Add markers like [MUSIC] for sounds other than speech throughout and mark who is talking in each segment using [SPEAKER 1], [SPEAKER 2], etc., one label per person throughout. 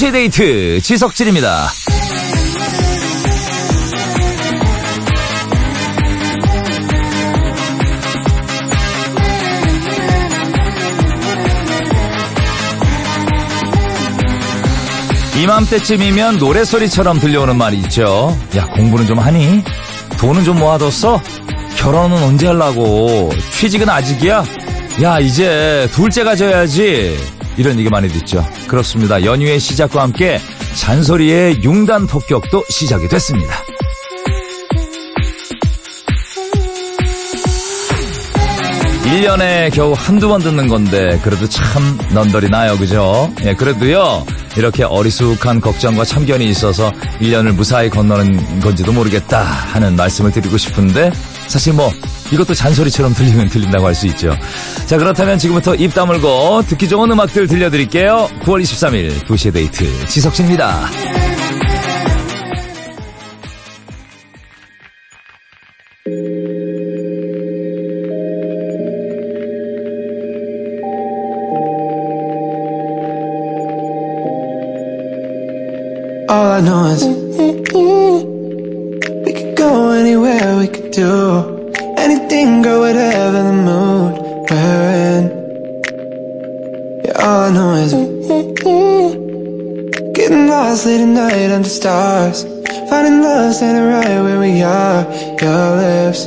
[SPEAKER 1] 2시의 데이트 지석진입니다. 이맘때쯤이면 노래소리처럼 들려오는 말이 있죠. 야, 공부는 좀 하니? 돈은 좀 모아뒀어? 결혼은 언제 하려고? 취직은 아직이야? 야, 이제 둘째 가 져야지. 이런 얘기 많이 듣죠. 그렇습니다. 연휴의 시작과 함께 잔소리의 융단 폭격도 시작이 됐습니다. 1년에 겨우 한두 번 듣는 건데 그래도 참 넌더리 나요 그죠? 예, 그래도요 이렇게 어리숙한 걱정과 참견이 있어서 1년을 무사히 건너는 건지도 모르겠다 하는 말씀을 드리고 싶은데 사실 뭐 이것도 잔소리처럼 들리면 들린다고 할 수 있죠. 자 그렇다면 지금부터 입 다물고 듣기 좋은 음악들 들려드릴게요. 9월 23일 2시의 데이트 지석진입니다.
[SPEAKER 2] All I know is stars, finding love standing right where we are. Your lips,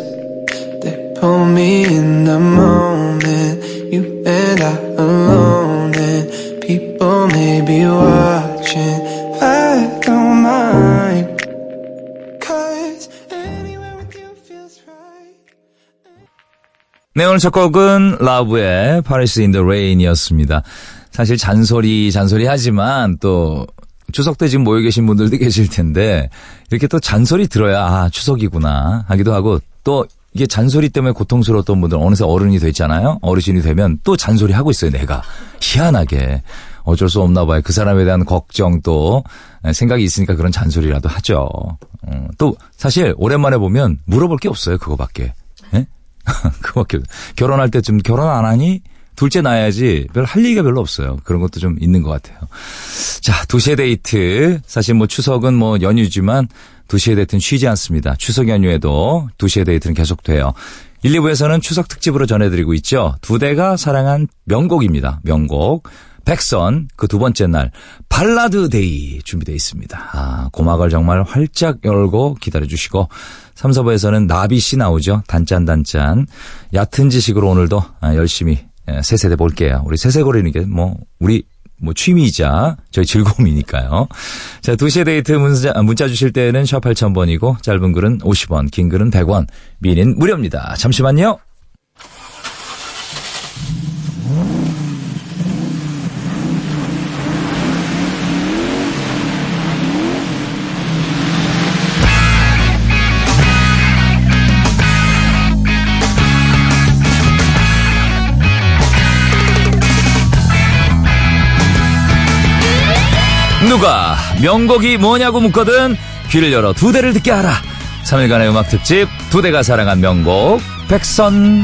[SPEAKER 2] they pull me in the moment. You and I alone, and people may be watching. I don't mind.
[SPEAKER 1] 네, 오늘 첫 곡은 라브의 Paris in the Rain이었습니다. 사실 잔소리, 잔소리 하지만 또 추석 때 지금 모여 계신 분들도 계실 텐데 이렇게 또 잔소리 들어야 아, 추석이구나 하기도 하고 또 이게 잔소리 때문에 고통스러웠던 분들 어느새 어른이 됐잖아요. 어르신이 되면 또 잔소리 하고 있어요, 내가. 희한하게. 어쩔 수 없나 봐요. 그 사람에 대한 걱정 또 생각이 있으니까 그런 잔소리라도 하죠. 어, 또 사실 오랜만에 보면 물어볼 게 없어요. 그거밖에. 예? [LAUGHS] 그거밖에. 결혼할 때쯤 결혼 안 하니? 둘째 낳아야지 별 할 얘기가 별로 없어요. 그런 것도 좀 있는 것 같아요. 자, 두시의 데이트. 사실 뭐 추석은 뭐 연휴지만 두시의 데이트는 쉬지 않습니다. 추석 연휴에도 두시의 데이트는 계속돼요. 1, 2부에서는 추석 특집으로 전해드리고 있죠. 두데가 사랑한 명곡입니다. 명곡. 백선 그 두 번째 날 발라드 day 준비되어 있습니다. 아, 고막을 정말 활짝 열고 기다려 주시고 3, 4부에서는 나비 씨 나오죠. 단짠단짠. 얕은 지식으로 오늘도 아, 열심히 예, 세세대 볼게요. 우리 세세거리는 게 뭐 우리 뭐 취미이자 저희 즐거움이니까요. 자, 2시에 데이트 문자, 문자 주실 때는 샵 8000번이고 짧은 글은 50원, 긴 글은 100원, 미니는 무료입니다. 잠시만요. 명곡이 뭐냐고 묻거든 귀를 열어 두데를 듣게 하라. 3일간의 음악 특집 두데가 사랑한 명곡 백선.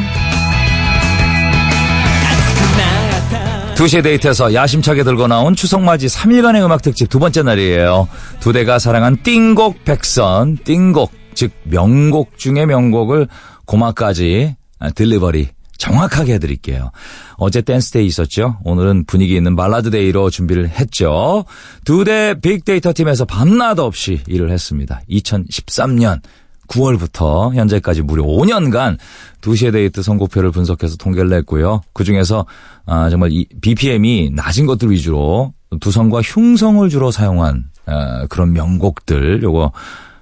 [SPEAKER 1] 2시의 데이트에서 야심차게 들고 나온 추석맞이 3일간의 음악 특집 두 번째 날이에요. 두데가 사랑한 띵곡 백선. 띵곡 즉 명곡 중의 명곡을 고막까지 delivery 정확하게 해드릴게요. 어제 댄스 day 있었죠? 오늘은 분위기 있는 발라드 day로 준비를 했죠. 두 대 빅데이터 팀에서 밤낮 없이 일을 했습니다. 2013년 9월부터 현재까지 무려 5년간 2시의 데이트 선곡표를 분석해서 통계를 냈고요. 그중에서 아, 정말 이 BPM이 낮은 것들 위주로 두성과 흉성을 주로 사용한 아, 그런 명곡들 요거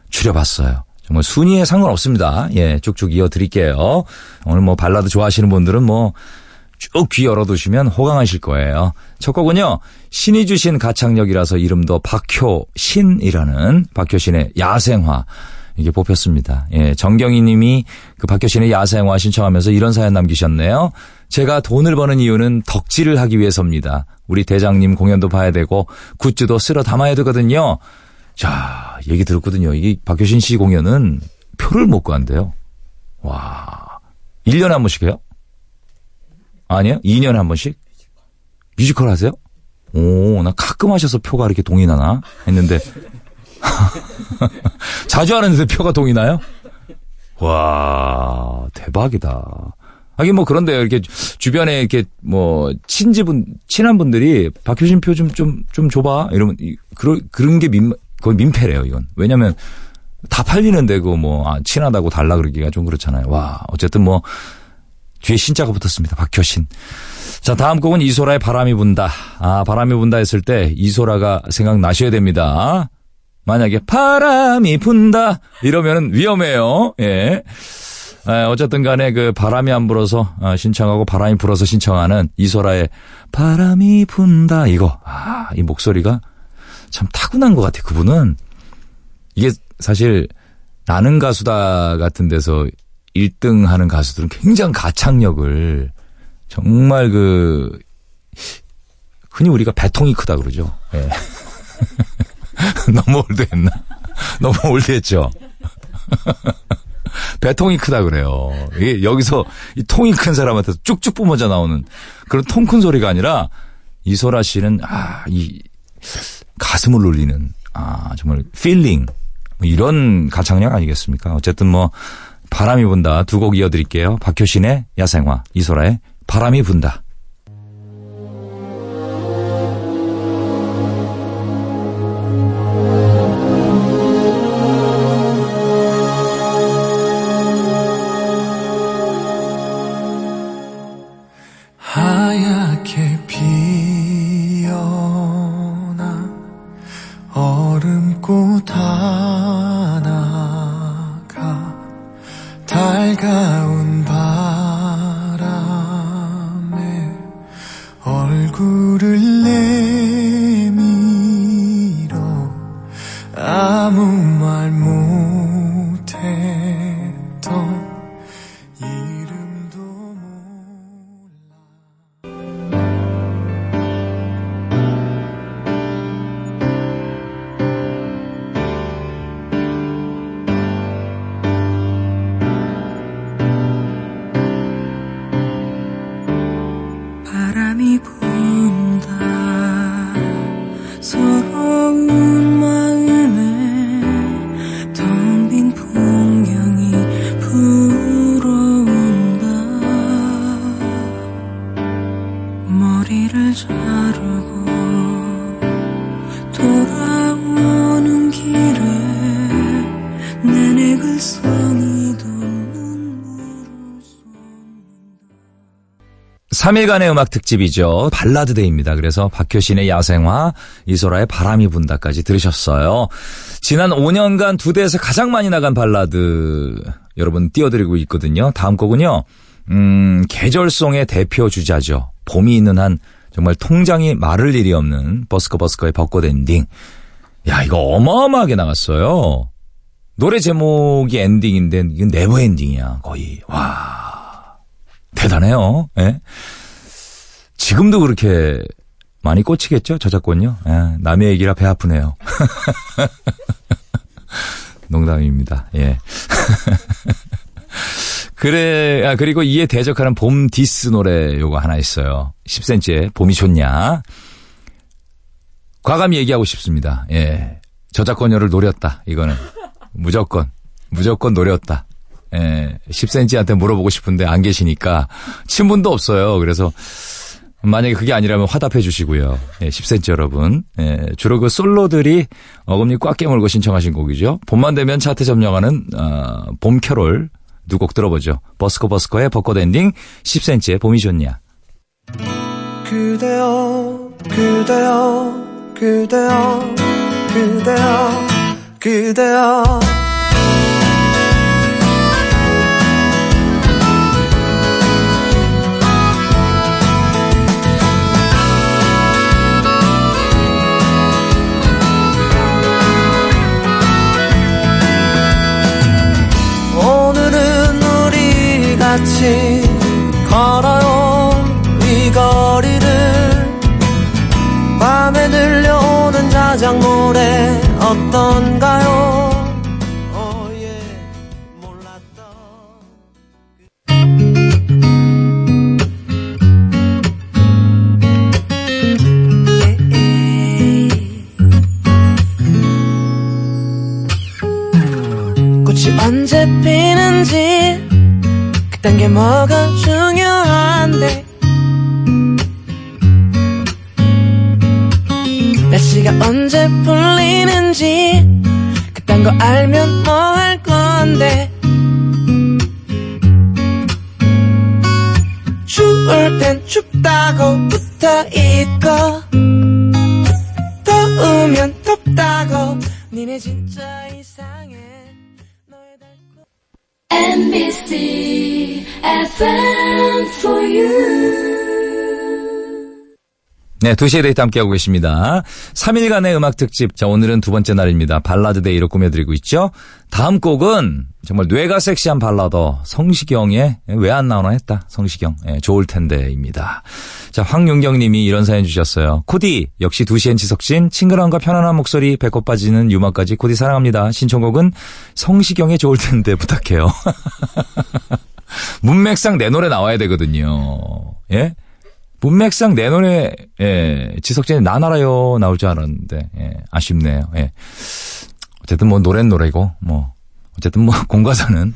[SPEAKER 1] 추려봤어요. 정말 순위에 상관없습니다. 예, 쭉쭉 이어드릴게요. 오늘 뭐 발라드 좋아하시는 분들은 뭐 쭉 귀 열어두시면 호강하실 거예요. 첫 곡은요, 신이 주신 가창력이라서 이름도 박효신이라는 박효신의 야생화. 이게 뽑혔습니다. 예, 정경희 님이 그 박효신의 야생화 신청하면서 이런 사연 남기셨네요. 제가 돈을 버는 이유는 덕질을 하기 위해서입니다. 우리 대장님 공연도 봐야 되고 굿즈도 쓸어 담아야 되거든요. 자, 얘기 들었거든요. 이게 박효신 씨 공연은 표를 못 구한대요. 와. 1년에 한 번씩 해요? 아니요? 2년에 한 번씩? 뮤지컬 하세요? 오, 나 가끔 하셔서 표가 이렇게 동이 나나? 했는데. [LAUGHS] 자주 하는데 표가 동이 나요? 와, 대박이다. 하긴 뭐 그런데요. 이렇게 주변에 이렇게 뭐 친지분, 친한 분들이 박효신 표 좀, 좀, 좀 줘봐. 이러면, 그런, 그런 게 민, 거의 민폐래요, 이건. 왜냐면 다 팔리는데 그 뭐, 아, 친하다고 달라 그러기가 좀 그렇잖아요. 와, 어쨌든 뭐, 뒤에 신자가 붙었습니다. 박효신. 자, 다음 곡은 이소라의 바람이 분다. 아, 바람이 분다 했을 때 이소라가 생각나셔야 됩니다. 만약에 바람이 분다 이러면은 위험해요. 예. 어쨌든 간에 그 바람이 안 불어서 어, 신청하고 바람이 불어서 신청하는 이소라의 바람이 분다 이거. 아, 이 목소리가 참 타고난 것 같아요. 그분은 이게 사실 나는 가수다 같은 데서 1등 하는 가수들은 굉장히 가창력을 정말 그 흔히 우리가 배통이 크다 그러죠. 예. [LAUGHS] 너무 올드했나? [LAUGHS] 너무 올드했죠. [LAUGHS] 배통이 크다 그래요. 이게 여기서 이 통이 큰 사람한테 쭉쭉 뿜어져 나오는 그런 통 큰 소리가 아니라 이소라 씨는 아, 이 가슴을 울리는 아, 정말 feeling 뭐 이런 가창력 아니겠습니까? 어쨌든 뭐 바람이 분다 두 곡 이어드릴게요. 박효신의 야생화, 이소라의 바람이 분다 .3일간의 음악 특집이죠. 발라드 데이입니다. 그래서 박효신의 야생화, 이소라의 바람이 분다까지 들으셨어요. 지난 5년간 두데에서 가장 많이 나간 발라드 여러분 띄워드리고 있거든요. 다음 곡은요. 음, 계절송의 대표 주자죠. 봄이 있는 한 정말 통장이 마를 일이 없는 버스커 버스커의 벚꽃 엔딩. 야, 이거 어마어마하게 나갔어요. 노래 제목이 엔딩인데 이건 never ending이야, 거의. 와. 대단해요. 예? 지금도 그렇게 많이 꽂히겠죠? 저작권요? 예, 남의 얘기라 배 아프네요. [LAUGHS] 농담입니다. 예. [LAUGHS] 그래, 아, 그리고 이에 대적하는 봄 디스 노래 요거 하나 있어요. 10cm의 봄이 좋냐. 과감히 얘기하고 싶습니다. 예. 저작권료를 노렸다. 이거는. 무조건. 무조건 노렸다. 예. 10cm한테 물어보고 싶은데 안 계시니까 친분도 없어요. 그래서 만약에 그게 아니라면 화답해 주시고요. 예, 10cm 여러분. 예, 주로 그 솔로들이 어금니 꽉 깨물고 신청하신 곡이죠. 봄만 되면 차트 점령하는 어, 봄 캐롤 두 곡 들어보죠. 버스커 버스커의 벚꽃 엔딩 10cm의 봄이 좋냐. 그대여 그대여 그대여 그대여 그대여
[SPEAKER 3] 네,
[SPEAKER 1] 2시에 데이트 함께하고 계십니다. 3일간의 음악 특집. 자, 오늘은 두 번째 날입니다. 발라드 데이로 꾸며드리고 있죠. 다음 곡은 정말 뇌가 섹시한 발라더 성시경의 왜 안 나오나 했다. 성시경. 예, 좋을 텐데입니다. 자, 황윤경 님이 이런 사연 주셨어요. 코디, 역시 2시엔 지석진, 친근함과 편안한 목소리, 배꼽 빠지는 유머까지 코디 사랑합니다. 신청곡은 성시경의 좋을 텐데 부탁해요. [LAUGHS] 문맥상 내 노래 나와야 되거든요. 예? 문맥상 내 노래, 예, 지석진의 나 나라요 나올 줄 알았는데, 예, 아쉽네요. 예. 어쨌든 뭐 노래는 노래고, 뭐, 어쨌든 뭐 [LAUGHS] 공과사는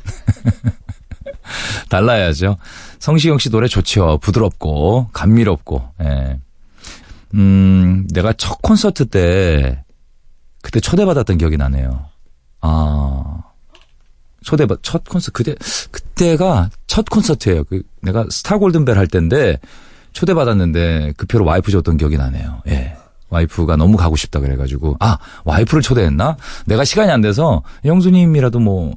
[SPEAKER 1] [LAUGHS] 달라야죠. 성시경 씨 노래 좋죠. 부드럽고, 감미롭고, 예. 음, 내가 첫 콘서트 때, 그때 초대받았던 기억이 나네요. 아, 초대받, 첫 콘서트, 그때, 그 때가 첫 콘서트예요. 그, 내가 스타 골든벨 할 때인데, 초대받았는데 그 표로 와이프 줬던 기억이 나네요. 예. 와이프가 너무 가고 싶다 그래가지고 아 와이프를 초대했나? 내가 시간이 안 돼서 영수님이라도 뭐뭐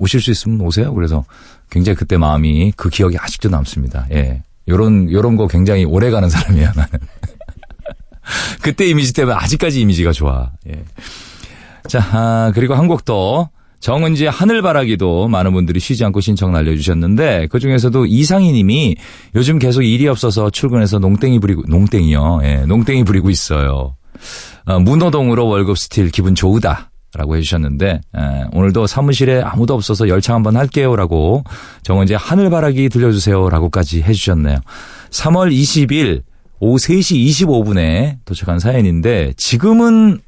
[SPEAKER 1] 오실 수 있으면 오세요. 그래서 굉장히 그때 마음이 그 기억이 아직도 남습니다. 예. 요런 요런 거 굉장히 오래 가는 사람이야 나는. [LAUGHS] 그때 이미지 때문에 아직까지 이미지가 좋아. 예. 자 아, 그리고 한 곡 더. 정은지의 하늘바라기도 많은 분들이 쉬지 않고 신청 날려주셨는데 그 중에서도 이상희 님이 요즘 계속 일이 없어서 출근해서 농땡이 부리고 농땡이요. 예, 농땡이 부리고 있어요. 어, 무노동으로 월급 steal 기분 좋으다. 라고 해주셨는데 에, 오늘도 사무실에 아무도 없어서 열창 한번 할게요라고 정은지의 하늘바라기 들려주세요라고까지 해주셨네요. 3월 20일 오후 3시 25분에 도착한 사연인데 지금은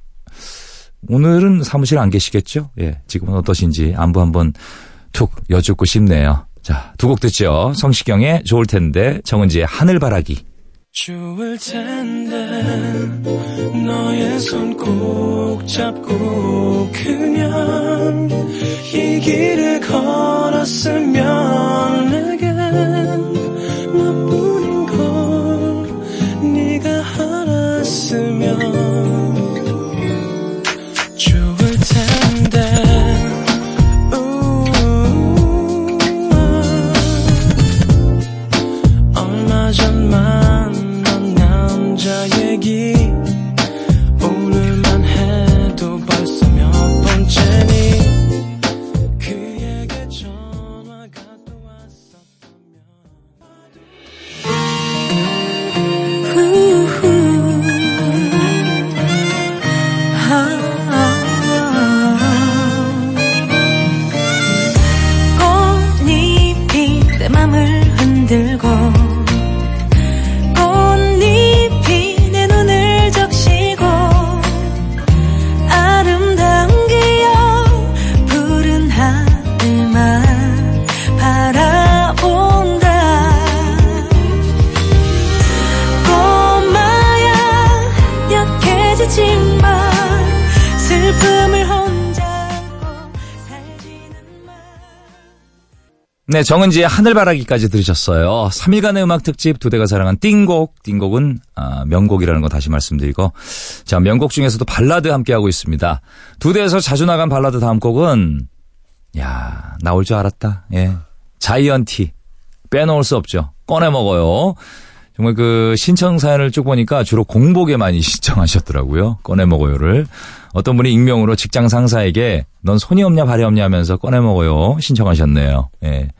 [SPEAKER 1] 오늘은 사무실 안 계시겠죠? 예, 지금은 어떠신지 안부 한번 툭 여쭙고 싶네요. 자, 두 곡 듣죠. 성시경의 좋을 텐데, 정은지의 하늘바라기.
[SPEAKER 3] 좋을 텐데 너의 손 꼭 잡고 그냥 이 길을 걸었으면 내겐 네,
[SPEAKER 1] 정은지의 하늘바라기까지 들으셨어요. 3일간의 음악 특집 두 대가 사랑한 띵곡. 띵곡은 아, 명곡이라는 거 다시 말씀드리고. 자, 명곡 중에서도 발라드 함께 하고 있습니다. 두 대에서 자주 나간 발라드 다음 곡은 야 나올 줄 알았다. 예. 자이언티. 빼놓을 수 없죠. 꺼내 먹어요. 정말 그 신청 사연을 쭉 보니까 주로 공복에 많이 [LAUGHS] 신청하셨더라고요. 꺼내 먹어요를. 어떤 분이 익명으로 직장 상사에게 넌 손이 없냐 발이 없냐 하면서 꺼내 먹어요. 신청하셨네요. 예.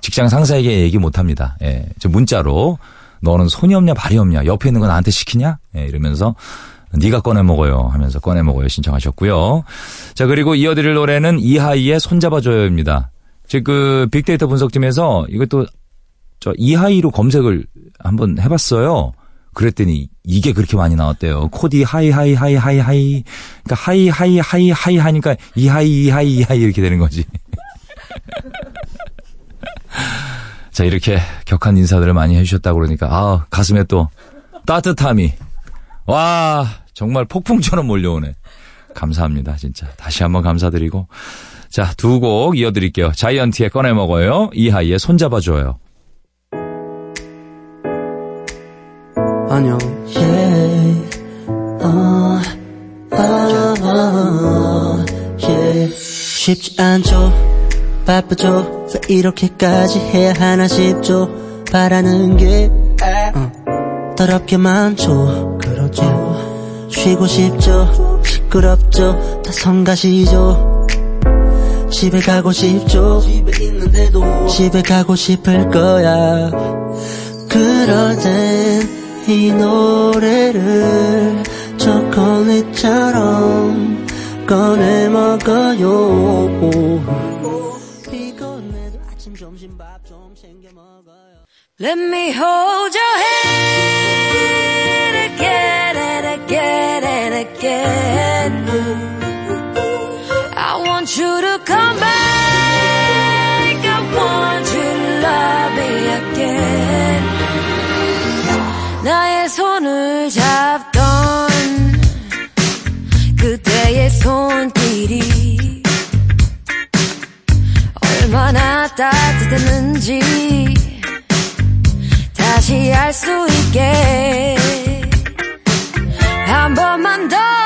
[SPEAKER 1] 직장 상사에게 얘기 못 합니다. 예. 저 문자로 너는 손이 없냐 발이 없냐 옆에 있는 거 나한테 시키냐? 예, 이러면서 네가 꺼내 먹어요 하면서 꺼내 먹어요 신청하셨고요. 자, 그리고 이어드릴 노래는 이하이의 손잡아줘요입니다. 즉 그 빅데이터 분석팀에서 이것도 저 이하이로 검색을 한번 해봤어요. 그랬더니 이게 그렇게 많이 나왔대요. 코디 hi hi hi hi hi. 그러니까 hi hi hi hi 하니까 이하이 이하이 이하이 이렇게 되는 거지. [LAUGHS] 자, 이렇게 격한 인사들을 많이 해주셨다고 그러니까, 아, 가슴에 또 따뜻함이. 와, 정말 폭풍처럼 몰려오네. 감사합니다, 진짜. 다시 한번 감사드리고. 자, 두 곡 이어드릴게요. 자이언티의 꺼내 먹어요. 이하이의 손잡아줘요.
[SPEAKER 4] 안녕.
[SPEAKER 5] yeah. 어, 어, 어, yeah. 쉽지 않죠. 바쁘죠. 왜 이렇게까지 해야 하나 싶죠. 바라는 게 어, 더럽게 많죠. 그렇죠. 쉬고 싶죠. 시끄럽죠. 다 성가시죠. 집에 가고 싶죠. 집에 있는데도 집에 가고 싶을 거야. 그럴 땐 이 노래를 초콜릿처럼 꺼내 먹어요. 아침 점심 밥 좀 챙겨 먹어요.
[SPEAKER 6] Let me hold your hand again and again and again. I want you to come back. I want you to love me again. 나의 손을 잡던 그때의 손 따뜻했는지 다시 알 수 있게 한 번만 더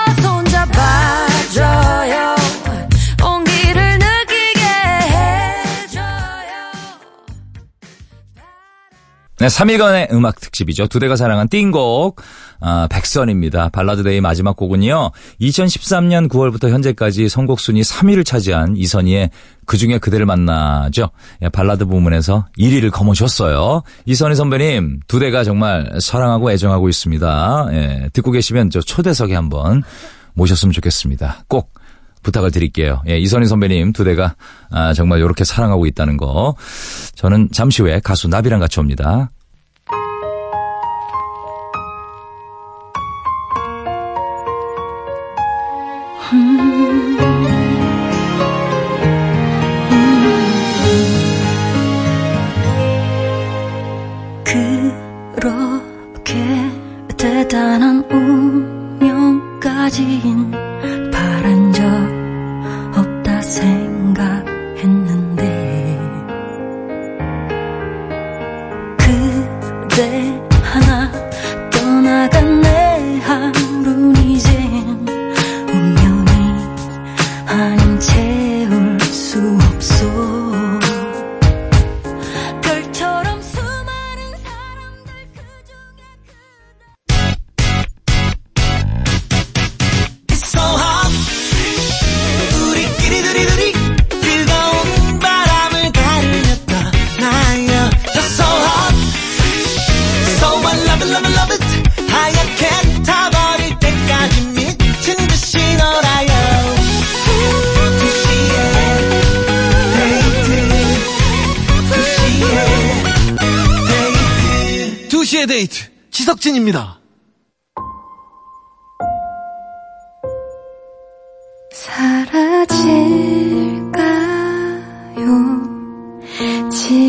[SPEAKER 1] 네, 3일간의 음악 특집이죠. 두 대가 사랑한 띵곡, 아, 백선입니다. 발라드데이 마지막 곡은요, 2013년 9월부터 현재까지 선곡 순위 3위를 차지한 이선희의 그 중에 그대를 만나죠. 예, 발라드 부문에서 1위를 거머쥐었어요. 이선희 선배님, 두 대가 정말 사랑하고 애정하고 있습니다. 예, 듣고 계시면 저 초대석에 한번 모셨으면 좋겠습니다. 꼭 부탁을 드릴게요. 예, 이선희 선배님 두 대가 아, 정말 이렇게 사랑하고 있다는 거. 저는 잠시 후에 가수 나비랑 같이 옵니다.
[SPEAKER 7] 그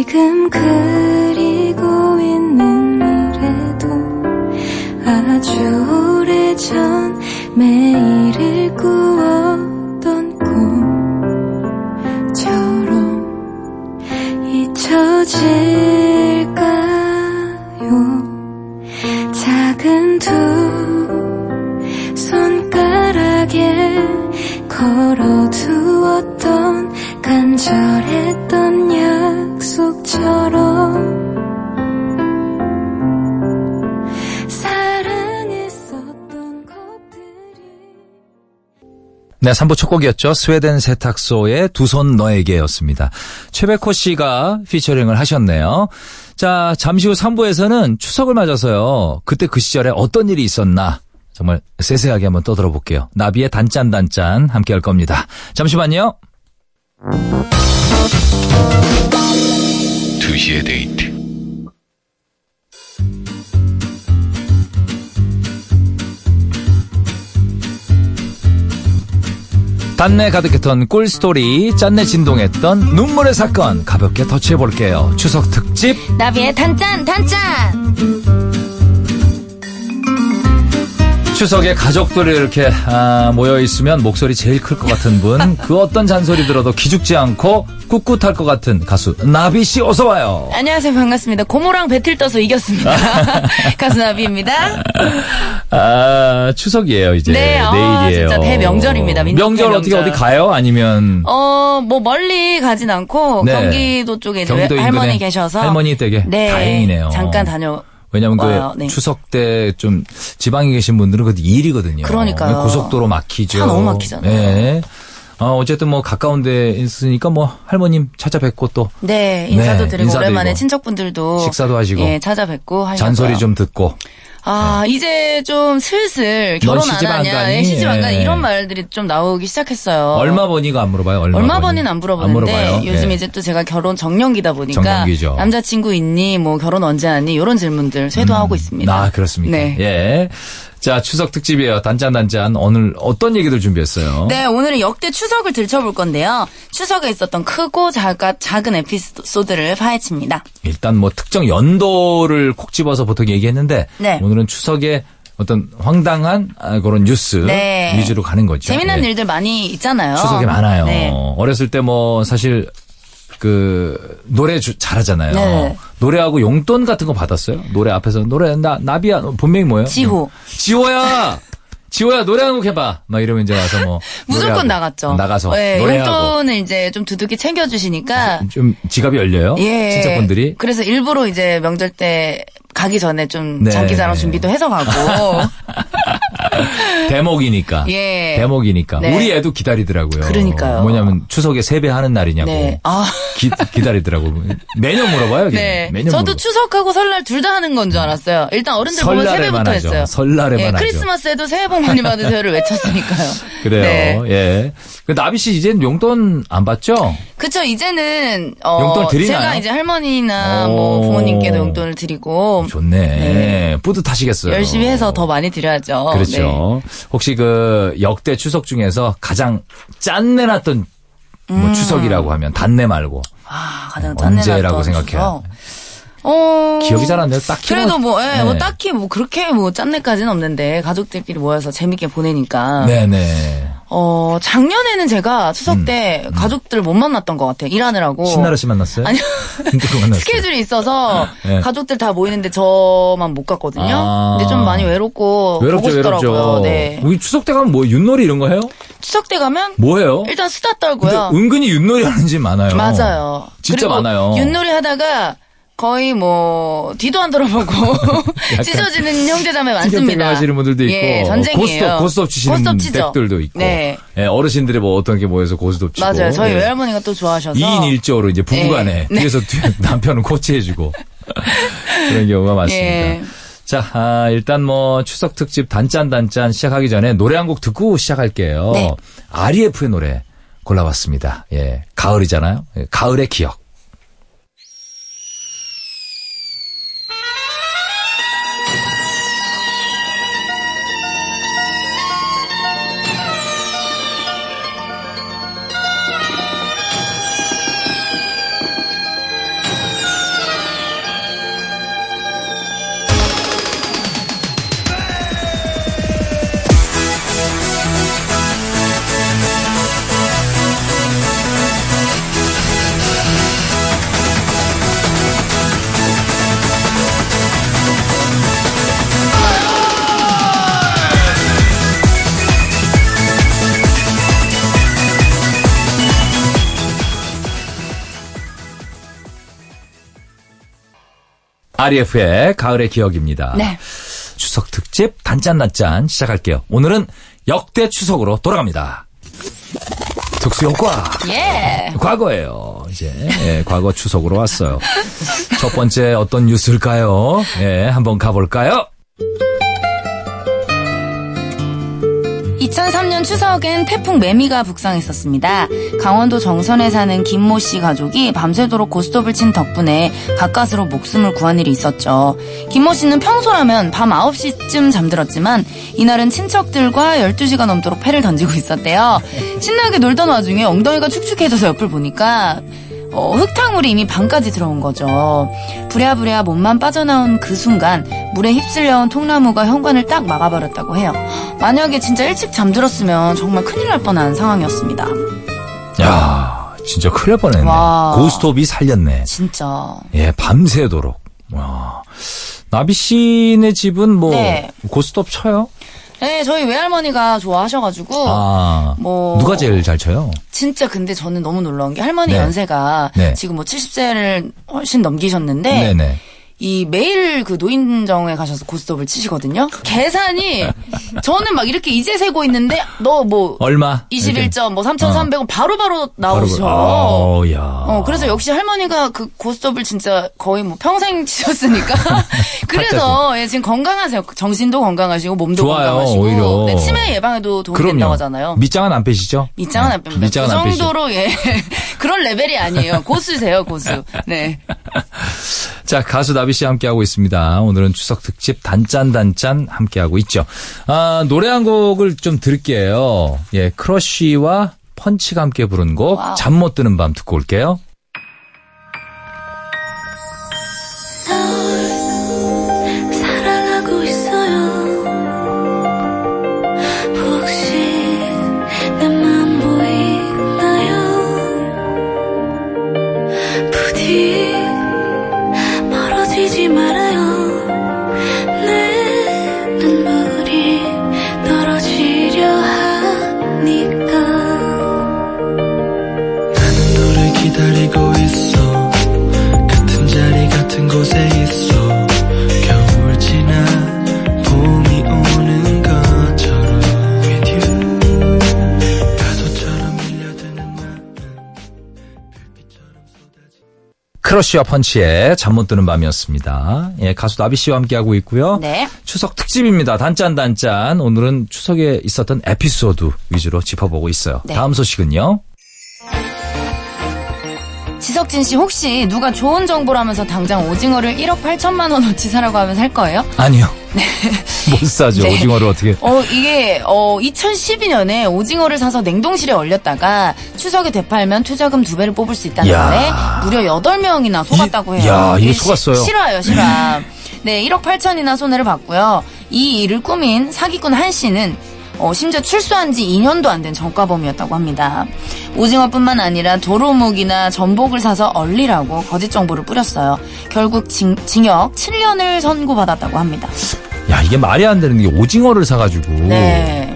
[SPEAKER 7] 지금 그
[SPEAKER 1] 네, 3부 첫 곡이었죠. 스웨덴 세탁소의 두 손 너에게였습니다. 최백호 씨가 피처링을 하셨네요. 자, 잠시 후 3부에서는 추석을 맞아서요. 그때 그 시절에 어떤 일이 있었나 정말 세세하게 한번 떠들어 볼게요. 나비의 단짠단짠 함께 할 겁니다. 잠시만요.
[SPEAKER 8] 2시의 데이트.
[SPEAKER 1] 단내 가득했던 꿀스토리, 짠내 진동했던 눈물의 사건 가볍게 터치해볼게요. 추석 특집
[SPEAKER 8] 나비의 단짠 단짠
[SPEAKER 1] 추석에 가족들이 이렇게 아, 모여 있으면 목소리 제일 클 것 같은 분, 그 어떤 잔소리 들어도 기죽지 않고 꿋꿋할 것 같은 가수 나비 씨 어서 와요.
[SPEAKER 8] 안녕하세요 반갑습니다 고모랑 배틀 떠서 이겼습니다 [LAUGHS] 가수 나비입니다
[SPEAKER 1] 아 추석이에요 이제
[SPEAKER 8] 네, 아,
[SPEAKER 1] 내일이에요.
[SPEAKER 8] 진짜 대명절입니다.
[SPEAKER 1] 명절 어떻게
[SPEAKER 8] 대명절.
[SPEAKER 1] 어디 가요? 아니면
[SPEAKER 8] 어뭐 멀리 가진 않고
[SPEAKER 1] 네.
[SPEAKER 8] 경기도 쪽에
[SPEAKER 1] 경기도
[SPEAKER 8] 할머니 계셔서
[SPEAKER 1] 할머니 댁에
[SPEAKER 8] 네,
[SPEAKER 1] 다행이네요.
[SPEAKER 8] 잠깐 다녀
[SPEAKER 1] 왜냐면 그
[SPEAKER 8] 와요. 네.
[SPEAKER 1] 추석 때 좀 지방에 계신 분들은 그 일이거든요.
[SPEAKER 8] 그러니까요.
[SPEAKER 1] 고속도로 막히죠.
[SPEAKER 8] 차 너무 막히잖아요.
[SPEAKER 1] 네. 어, 어쨌든 뭐 가까운 데 있으니까 뭐 할머님 찾아뵙고 또
[SPEAKER 8] 네, 인사도
[SPEAKER 1] 네,
[SPEAKER 8] 드리고
[SPEAKER 1] 인사드리고.
[SPEAKER 8] 오랜만에 친척분들도
[SPEAKER 1] 식사도 하시고.
[SPEAKER 8] 예, 찾아뵙고 하려고요.
[SPEAKER 1] 잔소리 좀 듣고
[SPEAKER 8] 아, 이제 좀 슬슬 결혼 안
[SPEAKER 1] 시집 안
[SPEAKER 8] 하냐? 예, 시집 안 가니
[SPEAKER 1] 예.
[SPEAKER 8] 이런 말들이 좀 나오기 시작했어요.
[SPEAKER 1] 얼마 버니가 안 물어봐요. 얼마,
[SPEAKER 8] 얼마
[SPEAKER 1] 버니?
[SPEAKER 8] 번이는 안 물어보는데
[SPEAKER 1] 물어봐요?
[SPEAKER 8] 요즘
[SPEAKER 1] 예.
[SPEAKER 8] 이제 또 제가 결혼 정년기다 보니까
[SPEAKER 1] 정년기죠.
[SPEAKER 8] 남자친구 있니 뭐 결혼 언제 하니 이런 질문들 쇄도하고 있습니다.
[SPEAKER 1] 아, 그렇습니까?
[SPEAKER 8] 네.
[SPEAKER 1] 예. 자, 추석 특집이에요. 단짠 단짠. 오늘 어떤 얘기들 준비했어요?
[SPEAKER 8] 네, 오늘은 역대 추석을 들춰볼 건데요. 추석에 있었던 크고 작아, 작은 에피소드를 파헤칩니다.
[SPEAKER 1] 일단 뭐 특정 연도를 콕 집어서 보통 얘기했는데
[SPEAKER 8] 네.
[SPEAKER 1] 오늘은 추석에 어떤 황당한 아, 그런 뉴스
[SPEAKER 8] 네.
[SPEAKER 1] 위주로 가는 거죠.
[SPEAKER 8] 재미난
[SPEAKER 1] 예.
[SPEAKER 8] 일들 많이 있잖아요.
[SPEAKER 1] 추석에 많아요.
[SPEAKER 8] 네.
[SPEAKER 1] 어렸을 때 뭐 사실 그 노래 주- 잘하잖아요.
[SPEAKER 8] 네.
[SPEAKER 1] 노래하고 용돈 같은 거 받았어요? 노래 앞에서 노래 나 나비야 너 본명이 뭐예요?
[SPEAKER 8] 지호.
[SPEAKER 1] 지호야. 지호야 노래 한 곡 해봐. 막 이러면 이제 와서 뭐 [LAUGHS]
[SPEAKER 8] 무조건 나갔죠.
[SPEAKER 1] 나가서
[SPEAKER 8] 네,
[SPEAKER 1] 노래하고
[SPEAKER 8] 용돈을 이제 좀 두둑이 챙겨주시니까.
[SPEAKER 1] 좀 지갑이 열려요.
[SPEAKER 8] 예.
[SPEAKER 1] 친척분들이
[SPEAKER 8] 그래서 일부러 이제 명절 때 가기 전에 좀
[SPEAKER 1] 네.
[SPEAKER 8] 장기자랑 준비도 해서 가고. [LAUGHS] [LAUGHS]
[SPEAKER 1] 대목이니까.
[SPEAKER 8] 예.
[SPEAKER 1] 대목이니까.
[SPEAKER 8] 네.
[SPEAKER 1] 우리 애도 기다리더라고요.
[SPEAKER 8] 그러니까요.
[SPEAKER 1] 뭐냐면 추석에 세배하는 날이냐고.
[SPEAKER 8] 네. 아.
[SPEAKER 1] 기, 기다리더라고. 매년 물어봐요.
[SPEAKER 8] 네.
[SPEAKER 1] 매년
[SPEAKER 8] 저도
[SPEAKER 1] 물어봐.
[SPEAKER 8] 추석하고 설날 둘 다 하는 건 줄 알았어요. 일단 어른들 보면 세배부터
[SPEAKER 1] 하죠.
[SPEAKER 8] 했어요.
[SPEAKER 1] 설날에만
[SPEAKER 8] 예,
[SPEAKER 1] 하죠.
[SPEAKER 8] 크리스마스에도 새해 복 많이 받으세요를 외쳤으니까요.
[SPEAKER 1] 그래요.
[SPEAKER 8] 네.
[SPEAKER 1] 예. 그 나비 씨 이제는 용돈 안 받죠?
[SPEAKER 8] 그쵸, 이제는, 어,
[SPEAKER 1] 용돈 드리나요?
[SPEAKER 8] 제가 이제 할머니나
[SPEAKER 1] 오.
[SPEAKER 8] 뭐 부모님께도 용돈을 드리고,
[SPEAKER 1] 좋네.
[SPEAKER 8] 네.
[SPEAKER 1] 뿌듯하시겠어요.
[SPEAKER 8] 열심히 해서 더 많이 드려야죠.
[SPEAKER 1] 그렇죠.
[SPEAKER 8] 네.
[SPEAKER 1] 혹시 그 역대 추석 중에서 가장 짠내 났던 뭐 추석이라고 하면 단내 말고
[SPEAKER 8] 아, 가장
[SPEAKER 1] 어,
[SPEAKER 8] 짠내
[SPEAKER 1] 언제라고
[SPEAKER 8] 났던
[SPEAKER 1] 생각해요?
[SPEAKER 8] 추석. 어.
[SPEAKER 1] 기억이 잘 안 나요. 딱히
[SPEAKER 8] 그래도 뭐, 예,
[SPEAKER 1] 네.
[SPEAKER 8] 뭐 딱히 뭐 그렇게 뭐 짠내까지는 없는데 가족들끼리 모여서 재밌게 보내니까.
[SPEAKER 1] 네네.
[SPEAKER 8] 어, 작년에는 제가 추석 때 가족들 못 만났던 것 같아요. 일하느라고.
[SPEAKER 1] 음. 신나라 씨 만났어요?
[SPEAKER 8] 아니요. [LAUGHS] 스케줄이 있어서
[SPEAKER 1] 네.
[SPEAKER 8] 가족들 다 모이는데 저만 못 갔거든요.
[SPEAKER 1] 아.
[SPEAKER 8] 근데 좀 많이 외롭고 보고
[SPEAKER 1] 외롭죠,
[SPEAKER 8] 싶더라고요.
[SPEAKER 1] 외롭죠.
[SPEAKER 8] 네.
[SPEAKER 1] 우리 추석 때 가면 뭐 윷놀이 이런 거 해요?
[SPEAKER 8] 추석 때 가면
[SPEAKER 1] 뭐 해요?
[SPEAKER 8] 일단 수다 떨고요.
[SPEAKER 1] 은근히 윷놀이 하는 집 많아요.
[SPEAKER 8] 맞아요.
[SPEAKER 1] 진짜 많아요.
[SPEAKER 8] 윷놀이 하다가 거의 뭐 뒤도 안 돌아보고 [LAUGHS] 찢어지는 형제자매 많습니다.
[SPEAKER 1] 하시는 분들도 있고
[SPEAKER 8] 예, 전쟁이에요.
[SPEAKER 1] 고스톱 고스톱 치시는
[SPEAKER 8] 고스톱.
[SPEAKER 1] 댁들도 있고
[SPEAKER 8] 네.
[SPEAKER 1] 예, 어르신들이 뭐 어떤 게 모여서 고스톱 치고
[SPEAKER 8] 맞아요. 저희
[SPEAKER 1] 예.
[SPEAKER 8] 외할머니가 또 좋아하셔서
[SPEAKER 1] 2인 1조로 이제 부부간에
[SPEAKER 8] 네. 네.
[SPEAKER 1] 뒤에서 뒤에 [LAUGHS] 남편은 코치해주고 그런 경우가 많습니다.
[SPEAKER 8] 예.
[SPEAKER 1] 자, 아, 일단 뭐 추석 특집 단짠 단짠 시작하기 전에 노래 한 곡 듣고 시작할게요.
[SPEAKER 8] 네.
[SPEAKER 1] REF의 노래 골라봤습니다. 예, 가을이잖아요. 예, 가을의 기억. REF의 가을의 기억입니다.
[SPEAKER 8] 네.
[SPEAKER 1] 추석 특집 단짠 단짠 시작할게요. 오늘은 역대 추석으로 돌아갑니다. 특수 효과.
[SPEAKER 8] 예.
[SPEAKER 1] 과거예요. 이제 예, 과거 추석으로 왔어요. 첫 번째 어떤 뉴스일까요? 예, 한번 가볼까요?
[SPEAKER 8] 2003년 추석엔 태풍 매미가 북상했었습니다. 강원도 정선에 사는 김모 씨 가족이 밤새도록 고스톱을 친 덕분에 가까스로 목숨을 구한 일이 있었죠. 김모 씨는 평소라면 밤 9시쯤 잠들었지만 이날은 친척들과 12시간 넘도록 패를 던지고 있었대요. 신나게 놀던 와중에 엉덩이가 축축해져서 옆을 보니까 어, 흙탕물이 이미 방까지 들어온 거죠. 부랴부랴 몸만 빠져나온 그 순간 물에 휩쓸려온 통나무가 현관을 딱 막아버렸다고 해요. 만약에 진짜 일찍 잠들었으면 정말 큰일 날 뻔한 상황이었습니다.
[SPEAKER 1] 야, 진짜 큰일 날 뻔했네.
[SPEAKER 8] 와.
[SPEAKER 1] 고스톱이 살렸네.
[SPEAKER 8] 진짜.
[SPEAKER 1] 예, 밤새도록. 와. 나비 씨네 집은 뭐
[SPEAKER 8] 네.
[SPEAKER 1] 고스톱 쳐요?
[SPEAKER 8] 네, 저희 외할머니가 좋아하셔가지고
[SPEAKER 1] 아,
[SPEAKER 8] 뭐-
[SPEAKER 1] 누가 제일 잘 쳐요?
[SPEAKER 8] 진짜 근데 저는 너무 놀라운 게 할머니
[SPEAKER 1] 네.
[SPEAKER 8] 연세가
[SPEAKER 1] 네.
[SPEAKER 8] 지금 뭐 70세를 훨씬 넘기셨는데
[SPEAKER 1] 네네.
[SPEAKER 8] 이 매일 그 노인정에 가셔서 고스톱을 치시거든요. 계산이 저는 막 이렇게 이제 세고 있는데 너 뭐
[SPEAKER 1] 얼마?
[SPEAKER 8] 21점 뭐 3,300원 바로바로 나오셔.
[SPEAKER 1] 어, 야.
[SPEAKER 8] 어, 그래서 역시 할머니가 그 고스톱을 진짜 거의 뭐 평생 [LAUGHS] 치셨으니까. [LAUGHS] 그래서 예, 지금 건강하세요. 정신도 건강하시고 몸도
[SPEAKER 1] 좋아요,
[SPEAKER 8] 건강하시고.
[SPEAKER 1] 오히려.
[SPEAKER 8] 네, 치매 예방에도 도움이
[SPEAKER 1] 그럼요.
[SPEAKER 8] 된다고 하잖아요.
[SPEAKER 1] 밑장은 안 빼시죠?
[SPEAKER 8] 밑장은 안 뺍니다.
[SPEAKER 1] 밑장은
[SPEAKER 8] 그. 정도로 예 [LAUGHS] 그런 레벨이 아니에요. 고수세요, 고수. 네.
[SPEAKER 1] 자, 가수 나비 씨 함께하고 있습니다. 오늘은 추석 특집 단짠단짠 함께하고 있죠. 아, 노래 한 곡을 좀 들을게요. 예, 크러쉬와 펀치가 함께 부른 곡. 잠 못 드는 밤 듣고 올게요. 크러쉬와 펀치의 잠 못 드는 밤이었습니다. 예, 가수 나비 씨와 함께하고 있고요.
[SPEAKER 8] 네.
[SPEAKER 1] 추석 특집입니다. 단짠 단짠. 오늘은 추석에 있었던 에피소드 위주로 짚어보고 있어요.
[SPEAKER 8] 네.
[SPEAKER 1] 다음 소식은요.
[SPEAKER 8] 지석진 씨 혹시 누가 좋은 정보를 하면서 당장 오징어를 1억 8천만 원어치 사라고 하면 살 거예요?
[SPEAKER 1] 아니요. [LAUGHS] 못 사죠.
[SPEAKER 8] 네.
[SPEAKER 1] 오징어를 어떻게.
[SPEAKER 8] 어, 이게, 어, 2012년에 오징어를 사서 냉동실에 얼렸다가 추석에 되팔면 투자금 두 배를 뽑을 수 있다는
[SPEAKER 1] 야.
[SPEAKER 8] 말에 무려 8명이나 속았다고
[SPEAKER 1] 이-
[SPEAKER 8] 해요.
[SPEAKER 1] 야,
[SPEAKER 8] 이게
[SPEAKER 1] 속았어요.
[SPEAKER 8] 시- 실화예요, 실화. 네, 1억 8천이나 손해를 봤고요. 이 일을 꾸민 사기꾼 한 씨는 어, 심지어 출소한 지 2년도 안 된 전과범이었다고 합니다. 오징어뿐만 아니라 도로묵이나 전복을 사서 얼리라고 거짓 정보를 뿌렸어요. 결국 징, 징역 7년을 선고받았다고 합니다.
[SPEAKER 1] 야, 이게 말이 안 되는 게 오징어를 사가지고.
[SPEAKER 8] 네.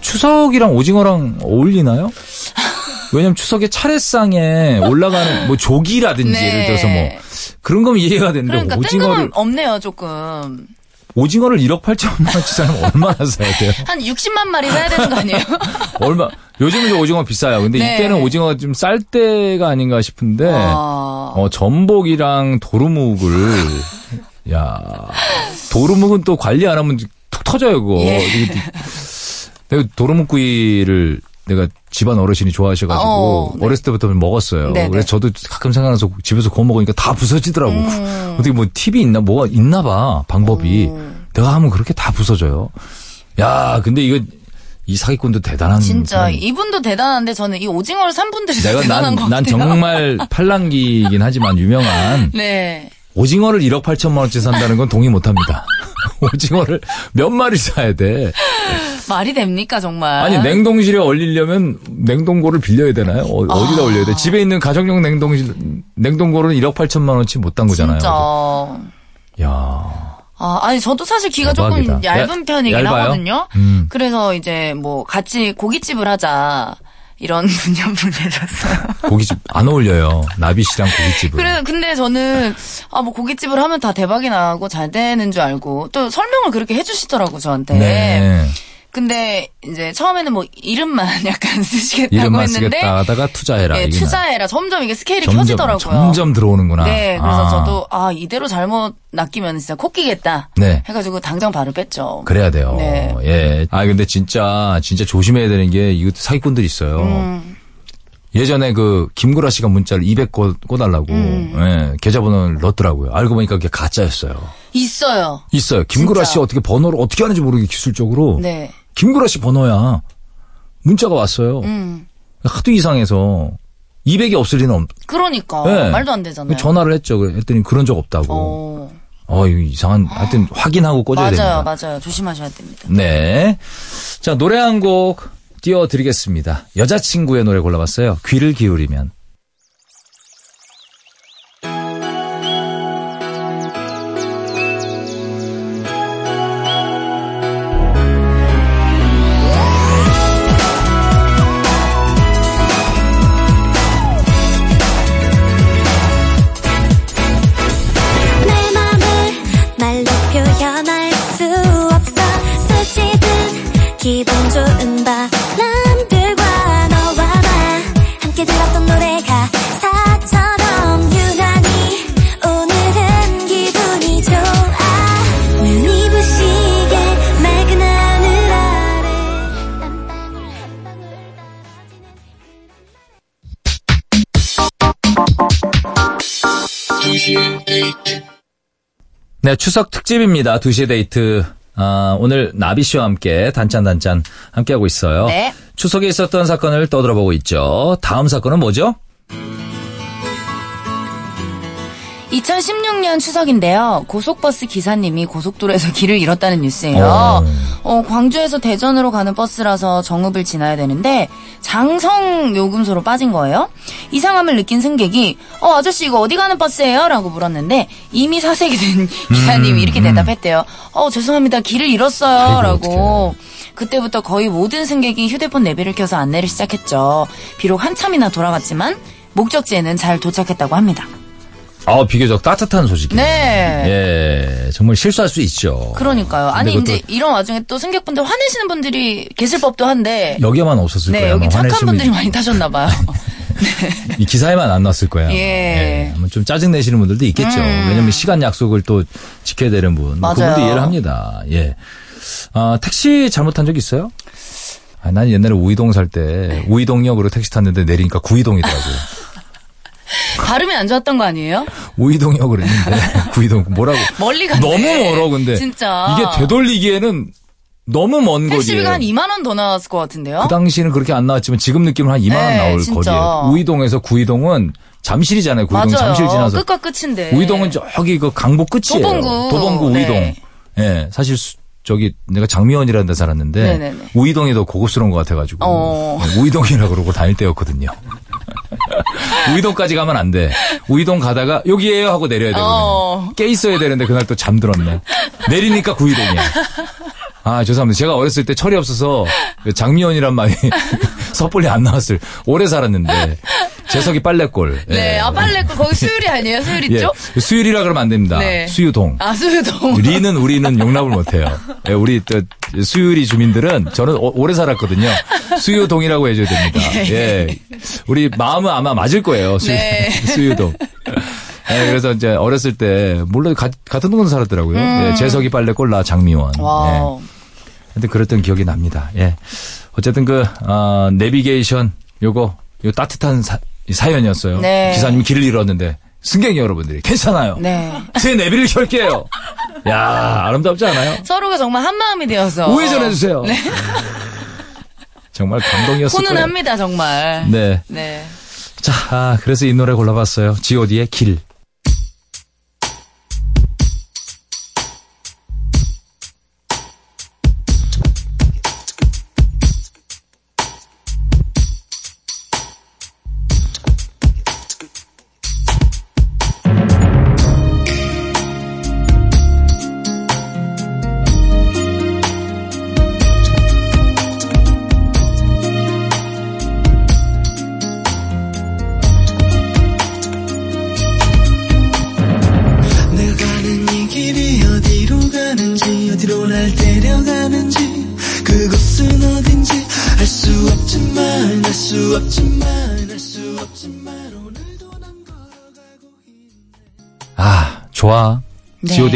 [SPEAKER 1] 추석이랑 오징어랑 어울리나요? 왜냐면 추석에 차례상에 올라가는 뭐 조기라든지
[SPEAKER 8] 네.
[SPEAKER 1] 예를 들어서 뭐 그런 거면 이해가 되는데
[SPEAKER 8] 그러니까
[SPEAKER 1] 오징어를
[SPEAKER 8] 없네요, 조금.
[SPEAKER 1] 오징어를 1억 8천만 원치 사면 얼마나 사야 돼요? [LAUGHS]
[SPEAKER 8] 한 60만 마리 사야 되는 거 아니에요? [LAUGHS]
[SPEAKER 1] 얼마? 요즘은 이제 오징어 비싸요. 근데
[SPEAKER 8] 네.
[SPEAKER 1] 이때는 오징어가 좀 쌀 때가 아닌가 싶은데
[SPEAKER 8] 아,
[SPEAKER 1] 어, 전복이랑 도루묵을 야 도루묵은 또 관리 안 하면 툭 터져요 그거.
[SPEAKER 8] 예.
[SPEAKER 1] 도루묵구이를 내가 집안 어르신이 좋아하셔가지고
[SPEAKER 8] 어, 네.
[SPEAKER 1] 어렸을 때부터 먹었어요.
[SPEAKER 8] 네네.
[SPEAKER 1] 그래서 저도 가끔 생각나서 집에서 구워 먹으니까 다 부서지더라고.
[SPEAKER 8] 음.
[SPEAKER 1] 어떻게 뭐 팁이 있나 뭐가 있나 봐 방법이. 내가 하면 그렇게 다 부서져요. 야 근데 이거 이 사기꾼도 대단한.
[SPEAKER 8] 진짜
[SPEAKER 1] 사람.
[SPEAKER 8] 이분도 대단한데 저는 이 오징어를 산 분들이
[SPEAKER 1] 내가
[SPEAKER 8] 대단한
[SPEAKER 1] 난, 것난
[SPEAKER 8] 같아요.
[SPEAKER 1] 정말 [LAUGHS] 팔랑귀이긴 하지만 유명한
[SPEAKER 8] 네.
[SPEAKER 1] 오징어를 1억 8천만 원치 산다는 건 동의 못 합니다. 오징어를 몇 마리 사야 돼.
[SPEAKER 8] 말이 됩니까 정말?
[SPEAKER 1] 아니, 냉동실에 얼리려면 냉동고를 빌려야 되나요? 어, 디다
[SPEAKER 8] 아.
[SPEAKER 1] 올려야 돼? 집에 있는 가정용 냉동실, 냉동고는 1억 8천만 원치 못 담그잖아요.
[SPEAKER 8] 진짜.
[SPEAKER 1] 야
[SPEAKER 8] 아, 아니 저도 사실 귀가
[SPEAKER 1] 대박이다.
[SPEAKER 8] 조금 얇은
[SPEAKER 1] 야,
[SPEAKER 8] 편이긴
[SPEAKER 1] 얇아요?
[SPEAKER 8] 하거든요.
[SPEAKER 1] 음.
[SPEAKER 8] 그래서 이제 뭐 같이 고깃집을 하자 이런 분연분 내줬어요.
[SPEAKER 1] 고깃집 안 어울려요. 나비 씨랑 고깃집은.
[SPEAKER 8] 그래 근데 저는 아 뭐 고깃집을 하면 다 대박이 나고 잘 되는 줄 알고 또 설명을 그렇게 해주시더라고 저한테.
[SPEAKER 1] 네.
[SPEAKER 8] 근데 이제 처음에는 뭐 이름만 [LAUGHS] 약간 쓰시겠다고
[SPEAKER 1] 이름만
[SPEAKER 8] 했는데
[SPEAKER 1] 쓰겠다 하다가 투자해라.
[SPEAKER 8] 네, 투자해라. 점점 이게 스케일이
[SPEAKER 1] 점점,
[SPEAKER 8] 켜지더라고요.
[SPEAKER 1] 점점 들어오는구나.
[SPEAKER 8] 네, 그래서
[SPEAKER 1] 아.
[SPEAKER 8] 저도 아 이대로 잘못 낚이면 진짜 코 끼겠다.
[SPEAKER 1] 네.
[SPEAKER 8] 해가지고 당장 바로 뺐죠.
[SPEAKER 1] 그래야 돼요.
[SPEAKER 8] 네.
[SPEAKER 1] 예. 아 근데 진짜 진짜 조심해야 되는 게 이거 사기꾼들이 있어요.
[SPEAKER 8] 음.
[SPEAKER 1] 예전에 그 김구라 씨가 문자를 200 꽂, 꽂달라고
[SPEAKER 8] 음.
[SPEAKER 1] 예, 계좌번호를 넣었더라고요. 알고 보니까 그게 가짜였어요.
[SPEAKER 8] 있어요.
[SPEAKER 1] 있어요. 김구라
[SPEAKER 8] 진짜.
[SPEAKER 1] 씨 어떻게 번호를 어떻게 하는지 모르게 기술적으로
[SPEAKER 8] 네.
[SPEAKER 1] 김구라 씨 번호야. 문자가 왔어요.
[SPEAKER 8] 음.
[SPEAKER 1] 하도 이상해서 200이 없을 리는 없.
[SPEAKER 8] 그러니까
[SPEAKER 1] 예.
[SPEAKER 8] 말도 안 되잖아요.
[SPEAKER 1] 전화를 했죠. 그랬더니 그런 적 없다고.
[SPEAKER 8] 어,
[SPEAKER 1] 어, 이거 이상한 하여튼 확인하고 꽂아야
[SPEAKER 8] 맞아요,
[SPEAKER 1] 됩니다.
[SPEAKER 8] 맞아요. 조심하셔야 됩니다.
[SPEAKER 1] 네. 자, 노래 한 곡 띄워드리겠습니다. 여자친구의 노래 골라봤어요. 귀를 기울이면. 네, 추석 특집입니다. 2시의 데이트. 아, 오늘 나비 씨와 함께 단짠단짠 함께하고 있어요.
[SPEAKER 8] 네.
[SPEAKER 1] 추석에 있었던 사건을 떠들어보고 있죠. 다음 사건은 뭐죠?
[SPEAKER 8] 2016년 추석인데요. 고속버스 기사님이 고속도로에서 [LAUGHS] 길을 잃었다는 뉴스예요.
[SPEAKER 1] 어.
[SPEAKER 8] 어, 광주에서 대전으로 가는 버스라서 정읍을 지나야 되는데 장성 요금소로 빠진 거예요. 이상함을 느낀 승객이 어 아저씨 이거 어디 가는 버스예요? 라고 물었는데 이미 사색이 된 [LAUGHS] 기사님이 이렇게 대답했대요. 어 죄송합니다 길을 잃었어요.
[SPEAKER 1] 음,
[SPEAKER 8] 라고 그때부터 거의 모든 승객이 휴대폰 내비를 켜서 안내를 시작했죠. 비록 한참이나 돌아갔지만 목적지에는 잘 도착했다고 합니다.
[SPEAKER 1] 아, 비교적 따뜻한 소식이에요.
[SPEAKER 8] 네.
[SPEAKER 1] 예, 정말 실수할 수 있죠.
[SPEAKER 8] 그러니까요. 아니 이제 이런 와중에 또 승객분들 화내시는 분들이 계실 법도 한데.
[SPEAKER 1] 여기에만 없었을
[SPEAKER 8] 네,
[SPEAKER 1] 거예요.
[SPEAKER 8] 여기 착한 분들이. 많이 타셨나 봐요. [LAUGHS]
[SPEAKER 1] 이 기사에만 안 났을 거야.
[SPEAKER 8] 예.
[SPEAKER 1] 아마 좀 짜증 내시는 분들도 있겠죠.
[SPEAKER 8] 음.
[SPEAKER 1] 왜냐면 시간 약속을 또 지켜야 되는 분. 뭐
[SPEAKER 8] 맞아요.
[SPEAKER 1] 그분도 이해를 합니다. 예. 아, 택시 잘못한 적 있어요? 아, 난 옛날에 우이동 살 때 우이동역으로 택시 탔는데 내리니까 구이동이더라고요. [LAUGHS]
[SPEAKER 8] 발음이 안 좋았던 거 아니에요?
[SPEAKER 1] 우이동역으로 했는데 [LAUGHS] 구이동 뭐라고?
[SPEAKER 8] 멀리 갔네.
[SPEAKER 1] 너무 멀어 근데.
[SPEAKER 8] 진짜.
[SPEAKER 1] 이게 되돌리기에는 너무 먼 거지.
[SPEAKER 8] 택시비가 한 2만 원 더 나왔을 것 같은데요.
[SPEAKER 1] 그 당시는 그렇게 안 나왔지만 지금 느낌은 한 2만 원
[SPEAKER 8] 네,
[SPEAKER 1] 나올
[SPEAKER 8] 진짜.
[SPEAKER 1] 거리예요. 우이동에서 구이동은 잠실이잖아요. 구이동
[SPEAKER 8] 맞아요.
[SPEAKER 1] 잠실 지나서.
[SPEAKER 8] 끝과 끝인데.
[SPEAKER 1] 우이동은 저기 그 강북 끝이에요.
[SPEAKER 8] 도봉구.
[SPEAKER 1] 도봉구
[SPEAKER 8] 네.
[SPEAKER 1] 우이동. 예, 사실 수- 저기 내가 장미원이라는 데 살았는데
[SPEAKER 8] 네네네.
[SPEAKER 1] 우이동이 더 고급스러운 것 같아가지고
[SPEAKER 8] 어.
[SPEAKER 1] 네, 우이동이라 그러고 다닐 때였거든요. 우이동까지 가면 안 돼. 우이동 가다가 여기에요 하고 내려야 되거든요.
[SPEAKER 8] 어.
[SPEAKER 1] 깨 있어야 되는데 그날 또 잠들었네. 내리니까 구이동이야. 아 죄송합니다. 제가 어렸을 때 철이 없어서 그 장미원이란 말이 [LAUGHS] 섣불리 안 나왔을. 오래 살았는데 재석이 빨래골.
[SPEAKER 8] 네,
[SPEAKER 1] 예.
[SPEAKER 8] 아 빨래 거기 수유리 아니에요? 수유리
[SPEAKER 1] 예,
[SPEAKER 8] 있죠?
[SPEAKER 1] 수유리라 그러면 안 됩니다.
[SPEAKER 8] 네.
[SPEAKER 1] 수유동.
[SPEAKER 8] 아 수유동.
[SPEAKER 1] 리는 우리는 용납을 못해요. 예, 우리 또 수유리 주민들은 저는 오- 오래 살았거든요. 수유동이라고 해줘야 됩니다. 예, 우리 마음은 아마 맞을 거예요. 수유,
[SPEAKER 8] 네. [LAUGHS]
[SPEAKER 1] 수유동. 예, 그래서 이제 어렸을 때 물론 가- 같은 동네 살았더라고요. 예, 재석이 빨래골 나 장미원. 예.
[SPEAKER 8] 음. wow.
[SPEAKER 1] 근데 그랬던 기억이 납니다. 예. 어쨌든 그, 어, 내비게이션 요거, 요 따뜻한 사, 연이었어요
[SPEAKER 8] 네.
[SPEAKER 1] 기사님이 길을 잃었는데, 승객 여러분들이 괜찮아요.
[SPEAKER 8] 네.
[SPEAKER 1] 제 내비를 켤게요. 야 아름답지 않아요?
[SPEAKER 8] 서로가 정말 한 마음이 되어서
[SPEAKER 1] 우회전해 주세요.
[SPEAKER 8] 네. [LAUGHS]
[SPEAKER 1] 정말 감동이었을 거예요.
[SPEAKER 8] 훈훈합니다 정말.
[SPEAKER 1] 네.
[SPEAKER 8] 네.
[SPEAKER 1] 자, 아, 그래서 이 노래 골라봤어요. G.O.D의 길.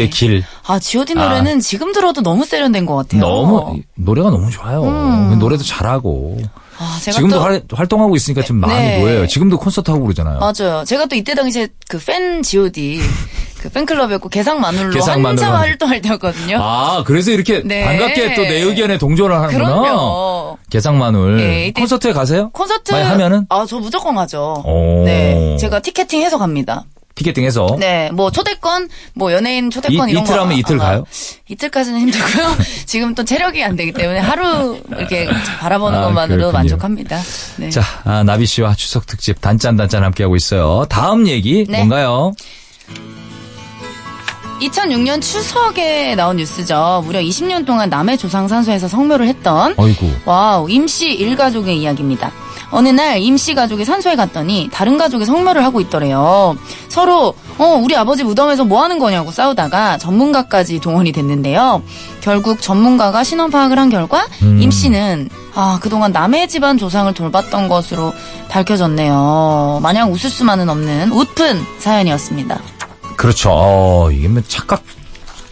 [SPEAKER 1] 지오의 길.
[SPEAKER 8] 아, G.O.D 노래는 지금 들어도 너무 세련된 것 같아요.
[SPEAKER 1] 너무, 노래가 너무 좋아요. 노래도 잘하고.
[SPEAKER 8] 아, 제가
[SPEAKER 1] 지금도
[SPEAKER 8] 또
[SPEAKER 1] 활, 활동하고 있으니까 좀 많이
[SPEAKER 8] 네.
[SPEAKER 1] 보여요. 지금도 콘서트 하고 그러잖아요.
[SPEAKER 8] 맞아요. 제가 또 이때 당시에 그 팬 G.O.D 그 팬클럽이었고 개상마눌로
[SPEAKER 1] 개상마눌로
[SPEAKER 8] 한참
[SPEAKER 1] 하는-
[SPEAKER 8] 활동할 때였거든요.
[SPEAKER 1] 아, 그래서 이렇게
[SPEAKER 8] 네.
[SPEAKER 1] 반갑게 또 내 의견에 동조를 하는구나.
[SPEAKER 8] 그럼요.
[SPEAKER 1] 개상마눌.
[SPEAKER 8] 예, 이때-
[SPEAKER 1] 콘서트에 가세요?
[SPEAKER 8] 콘서트
[SPEAKER 1] 하면은?
[SPEAKER 8] 아, 저 무조건 가죠.
[SPEAKER 1] 오.
[SPEAKER 8] 네. 제가 티켓팅 해서 갑니다.
[SPEAKER 1] 티켓팅해서.
[SPEAKER 8] 네. 뭐 초대권, 뭐 연예인 초대권
[SPEAKER 1] 이-
[SPEAKER 8] 이런
[SPEAKER 1] 이틀
[SPEAKER 8] 거.
[SPEAKER 1] 하면 이틀
[SPEAKER 8] 아,
[SPEAKER 1] 가요?
[SPEAKER 8] 이틀까지는 힘들고요. [LAUGHS] 지금 또 체력이 안 되기 때문에 하루 이렇게 바라보는
[SPEAKER 1] 아,
[SPEAKER 8] 것만으로
[SPEAKER 1] 그렇군요.
[SPEAKER 8] 만족합니다. 네.
[SPEAKER 1] 자, 아, 나비 씨와 추석 특집 단짠단짠 함께하고 있어요. 다음 얘기
[SPEAKER 8] 네.
[SPEAKER 1] 뭔가요?
[SPEAKER 8] 2006년 추석에 나온 뉴스죠. 무려 20년 동안 남해 조상산소에서 성묘를 했던. wow 임씨 일가족의 이야기입니다. 어느 날 임씨 가족이 산소에 갔더니 다른 가족이 성묘를 하고 있더래요. 서로 어 우리 아버지 무덤에서 뭐 하는 거냐고 싸우다가 전문가까지 동원이 됐는데요. 결국 전문가가 신원 파악을 한 결과
[SPEAKER 1] 음.
[SPEAKER 8] 임씨는 아 그동안 남의 집안 조상을 돌봤던 것으로 밝혀졌네요. 마냥 웃을 수만은 없는 웃픈 사연이었습니다.
[SPEAKER 1] 그렇죠. 어, 이게 뭐 착각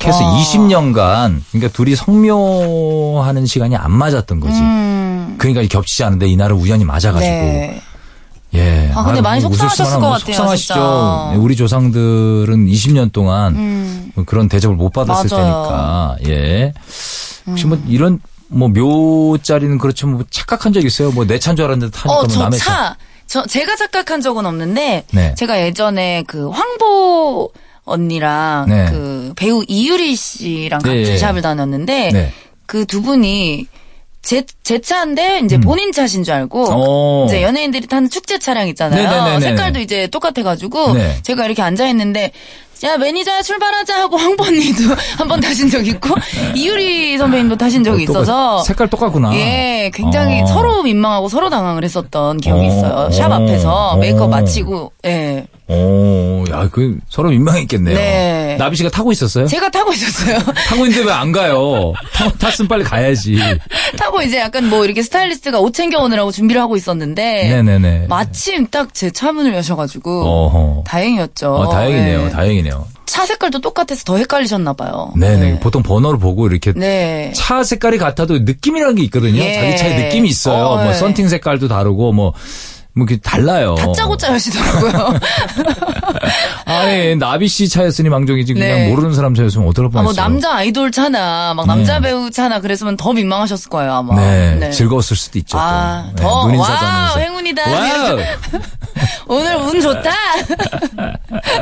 [SPEAKER 1] 해서
[SPEAKER 8] 와.
[SPEAKER 1] 20년간 그러니까 둘이 성묘하는 시간이 안 맞았던 거지.
[SPEAKER 8] 음,
[SPEAKER 1] 그러니까 ገብ치지 않은데 이날은 우연히 맞아가지고.
[SPEAKER 8] 네.
[SPEAKER 1] 예.
[SPEAKER 8] 아, 근데 많이
[SPEAKER 1] 뭐 웃을
[SPEAKER 8] 속상하셨을 것 같아요,
[SPEAKER 1] 속상하시죠.
[SPEAKER 8] 진짜.
[SPEAKER 1] 우리 조상들은 20년 동안
[SPEAKER 8] 음.
[SPEAKER 1] 그런 대접을 못 받았을
[SPEAKER 8] 맞아요.
[SPEAKER 1] 테니까. 예. 혹시 뭐 이런 뭐 묘자리는 그렇죠. 뭐 착각한 적 있어요? 뭐 내 차인 줄 알았는데 타니까
[SPEAKER 8] 어, 뭐저
[SPEAKER 1] 남의 차.
[SPEAKER 8] 차. 저 제가 착각한 적은 없는데
[SPEAKER 1] 네.
[SPEAKER 8] 제가 예전에 그 황보 언니랑
[SPEAKER 1] 네.
[SPEAKER 8] 그 배우 이유리 씨랑 같은
[SPEAKER 1] 네.
[SPEAKER 8] 샵을 다녔는데
[SPEAKER 1] 네.
[SPEAKER 8] 그두 분이 제, 제 차인데 이제 본인 차신 줄 알고
[SPEAKER 1] 음. 어.
[SPEAKER 8] 이제 연예인들이 타는 축제 차량 있잖아요.
[SPEAKER 1] 네네네네.
[SPEAKER 8] 색깔도 이제 똑같아가지고
[SPEAKER 1] 네.
[SPEAKER 8] 제가 이렇게 앉아 있는데 야 매니저야 출발하자 하고 언니도 [LAUGHS] 한 번 타신 적 있고 [LAUGHS] 이유리 선배님도 타신 적이
[SPEAKER 1] 똑같-
[SPEAKER 8] 있어서
[SPEAKER 1] 색깔 똑같구나.
[SPEAKER 8] 예, 굉장히
[SPEAKER 1] 어.
[SPEAKER 8] 서로 민망하고 서로 당황을 했었던 기억이
[SPEAKER 1] 어.
[SPEAKER 8] 있어요. 샵
[SPEAKER 1] 어.
[SPEAKER 8] 앞에서
[SPEAKER 1] 어.
[SPEAKER 8] 메이크업 마치고, 예.
[SPEAKER 1] 오, 야, 그 서로 민망했겠네요.
[SPEAKER 8] 네.
[SPEAKER 1] 나비 씨가 타고 있었어요?
[SPEAKER 8] 제가 타고 있었어요. [LAUGHS]
[SPEAKER 1] 타고 있는데 왜 안 가요? 타- 탔으면 빨리 가야지. [LAUGHS]
[SPEAKER 8] 타고 이제 약간 뭐 이렇게 스타일리스트가 옷 챙겨오느라고 준비를 하고 있었는데.
[SPEAKER 1] 네네네.
[SPEAKER 8] 마침 딱 제 차 문을 여셔가지고.
[SPEAKER 1] 어허.
[SPEAKER 8] 다행이었죠.
[SPEAKER 1] 어, 다행이네요.
[SPEAKER 8] 예.
[SPEAKER 1] 다행이네요.
[SPEAKER 8] 차 색깔도 똑같아서 더 헷갈리셨나 봐요.
[SPEAKER 1] 네네. 보통 번호를 보고 이렇게
[SPEAKER 8] 네.
[SPEAKER 1] 차 색깔이 같아도 느낌이라는 게 있거든요.
[SPEAKER 8] 예.
[SPEAKER 1] 자기 차에 느낌이 있어요.
[SPEAKER 8] 어,
[SPEAKER 1] 뭐
[SPEAKER 8] 예.
[SPEAKER 1] 썬팅 색깔도 다르고 뭐. 뭐, 이렇게 달라요.
[SPEAKER 8] 다짜고짜 하시더라고요. [LAUGHS]
[SPEAKER 1] 아니, 나비 씨 차였으니 망정이지. 그냥
[SPEAKER 8] 네.
[SPEAKER 1] 모르는 사람 차였으면 어떨
[SPEAKER 8] 아,
[SPEAKER 1] 뻔했어요.
[SPEAKER 8] 뭐 남자 아이돌 차나, 막 남자 배우 차나 그랬으면 더 민망하셨을 거예요, 아마.
[SPEAKER 1] 네, 즐거웠을 수도 있죠.
[SPEAKER 8] 아,
[SPEAKER 1] 또.
[SPEAKER 8] 더,
[SPEAKER 1] 네, wow.
[SPEAKER 8] 행운이다.
[SPEAKER 1] wow! [LAUGHS]
[SPEAKER 8] 오늘 운 좋다. [LAUGHS]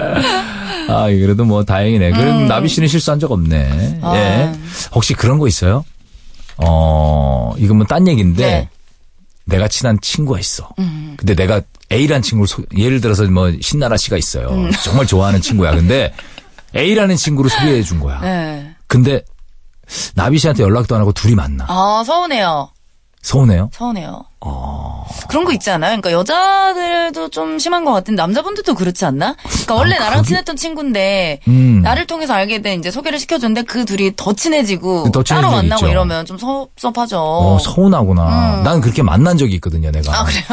[SPEAKER 1] 아, 그래도 뭐 다행이네. 그래도
[SPEAKER 8] 음.
[SPEAKER 1] 나비 씨는 실수한 적 없네.
[SPEAKER 8] 아.
[SPEAKER 1] 예. 혹시 그런 거 있어요? 어, 이건 뭐 딴 얘기인데
[SPEAKER 8] 네. 음.
[SPEAKER 1] 내가 친한 친구가 있어. 근데 내가 A라는 친구를 소- 예를 들어서 뭐 신나라 씨가 있어요.
[SPEAKER 8] 음.
[SPEAKER 1] 정말 좋아하는 친구야. 근데 [LAUGHS] A라는 친구를 소개해 준 거야.
[SPEAKER 8] 네.
[SPEAKER 1] 근데 나비 씨한테 연락도 안 하고 둘이 만나.
[SPEAKER 8] 아, 서운해요.
[SPEAKER 1] 서운해요?
[SPEAKER 8] 서운해요.
[SPEAKER 1] 어.
[SPEAKER 8] 그런 거 있지 않아요? 그러니까 여자들도 좀 심한 것 같은데 남자분들도 그렇지 않나? 그러니까 원래 나랑 친했던 친구인데
[SPEAKER 1] 아, 음.
[SPEAKER 8] 나를 통해서 알게 된 이제 소개를 시켜줬는데 그 둘이 더 친해지고
[SPEAKER 1] 더 친해진
[SPEAKER 8] 따로
[SPEAKER 1] 적
[SPEAKER 8] 만나고
[SPEAKER 1] 있죠.
[SPEAKER 8] 이러면 좀 섭섭하죠.
[SPEAKER 1] 어, 서운하구나. 난 그렇게 만난 적이 있거든요, 내가.
[SPEAKER 8] 음. 아 그래요?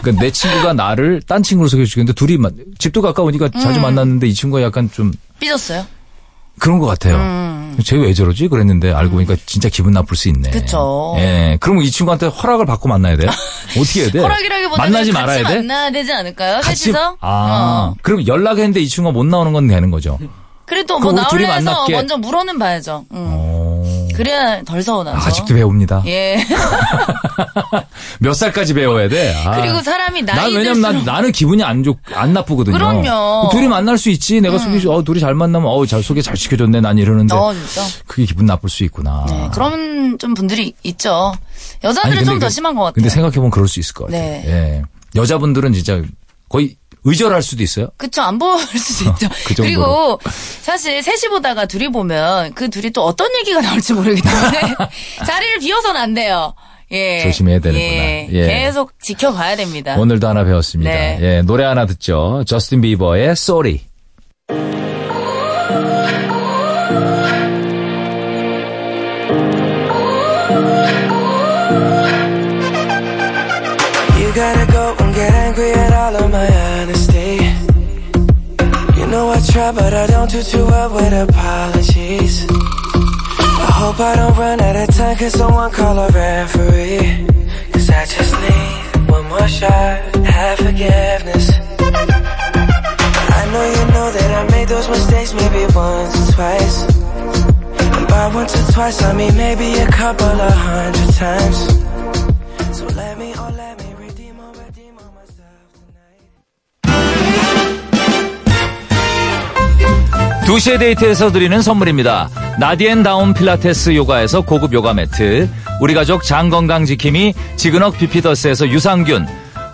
[SPEAKER 1] 그러니까 내 친구가 나를 딴 친구로 소개해 주는데 둘이 만- 집도 가까우니까
[SPEAKER 8] 음.
[SPEAKER 1] 자주 만났는데 이 친구가 약간 좀
[SPEAKER 8] 삐졌어요?
[SPEAKER 1] 그런 것 같아요.
[SPEAKER 8] 음.
[SPEAKER 1] 쟤왜 저러지? 그랬는데 알고 보니까 진짜 기분 나쁠 수 있네.
[SPEAKER 8] 그쵸.
[SPEAKER 1] 예. 그러면 이 친구한테 허락을 받고 만나야 돼요? [LAUGHS] 어떻게 해야 돼?
[SPEAKER 8] 허락이라기보다는
[SPEAKER 1] 만나지 말아야 돼?
[SPEAKER 8] 만나야 되지 않을까요?
[SPEAKER 1] 같이
[SPEAKER 8] 셋이서?
[SPEAKER 1] 아.
[SPEAKER 8] 어.
[SPEAKER 1] 그럼 연락했는데 이 친구가 못 나오는 건 되는 거죠.
[SPEAKER 8] 그래도 뭐 나올래 해서
[SPEAKER 1] 만날게.
[SPEAKER 8] 먼저 물어는 봐야죠. 응.
[SPEAKER 1] 어.
[SPEAKER 8] 그래야 덜 서운하죠.
[SPEAKER 1] 아직도 배웁니다.
[SPEAKER 8] 예. [LAUGHS]
[SPEAKER 1] 몇 살까지 배워야 돼? 아.
[SPEAKER 8] 그리고 사람이 나이
[SPEAKER 1] 난 왜냐면 난,
[SPEAKER 8] 들수록
[SPEAKER 1] 나는 기분이 안 좋, 안 나쁘거든요.
[SPEAKER 8] 그럼요.
[SPEAKER 1] 둘이 만날 수 있지. 내가 소개, 어, 둘이 잘 만나면, 어, 잘 소개 잘 시켜줬네. 난 이러는데.
[SPEAKER 8] 어, 진짜.
[SPEAKER 1] 그게 기분 나쁠 수 있구나.
[SPEAKER 8] 네, 그런 좀 분들이 있죠. 여자들은 좀더
[SPEAKER 1] 그-
[SPEAKER 8] 심한 것 같아요.
[SPEAKER 1] 근데 생각해보면 그럴 수 있을 것 같아요.
[SPEAKER 8] 네.
[SPEAKER 1] 예. 여자분들은 진짜 거의 의절할 수도 있어요.
[SPEAKER 8] 그쵸, 안 볼 수도 있죠.
[SPEAKER 1] 그.
[SPEAKER 8] 그리고 사실 셋이 보다가 둘이 보면 그 둘이 또 어떤 얘기가 나올지 모르기 때문에 [LAUGHS] 자리를 비워서는 안 돼요. 예.
[SPEAKER 1] 조심해야 되는구나.
[SPEAKER 8] 예.
[SPEAKER 1] 예.
[SPEAKER 8] 계속 지켜봐야 됩니다.
[SPEAKER 1] 오늘도 하나 배웠습니다.
[SPEAKER 8] 네.
[SPEAKER 1] 예, 노래 하나 듣죠. 저스틴 비버의 Sorry.
[SPEAKER 2] But I don't do too well with apologies. I hope I don't run out of time, cause someone call a referee. Cause I just need one more shot, have forgiveness. I know you know that I made those mistakes maybe once or twice. And by once or twice, I mean maybe a couple of hundred times.
[SPEAKER 1] 2시의 데이트에서 드리는 선물입니다. 나디앤다운 필라테스 요가에서 고급 요가 매트, 우리 가족 장건강지킴이 지근억 비피더스에서 유산균,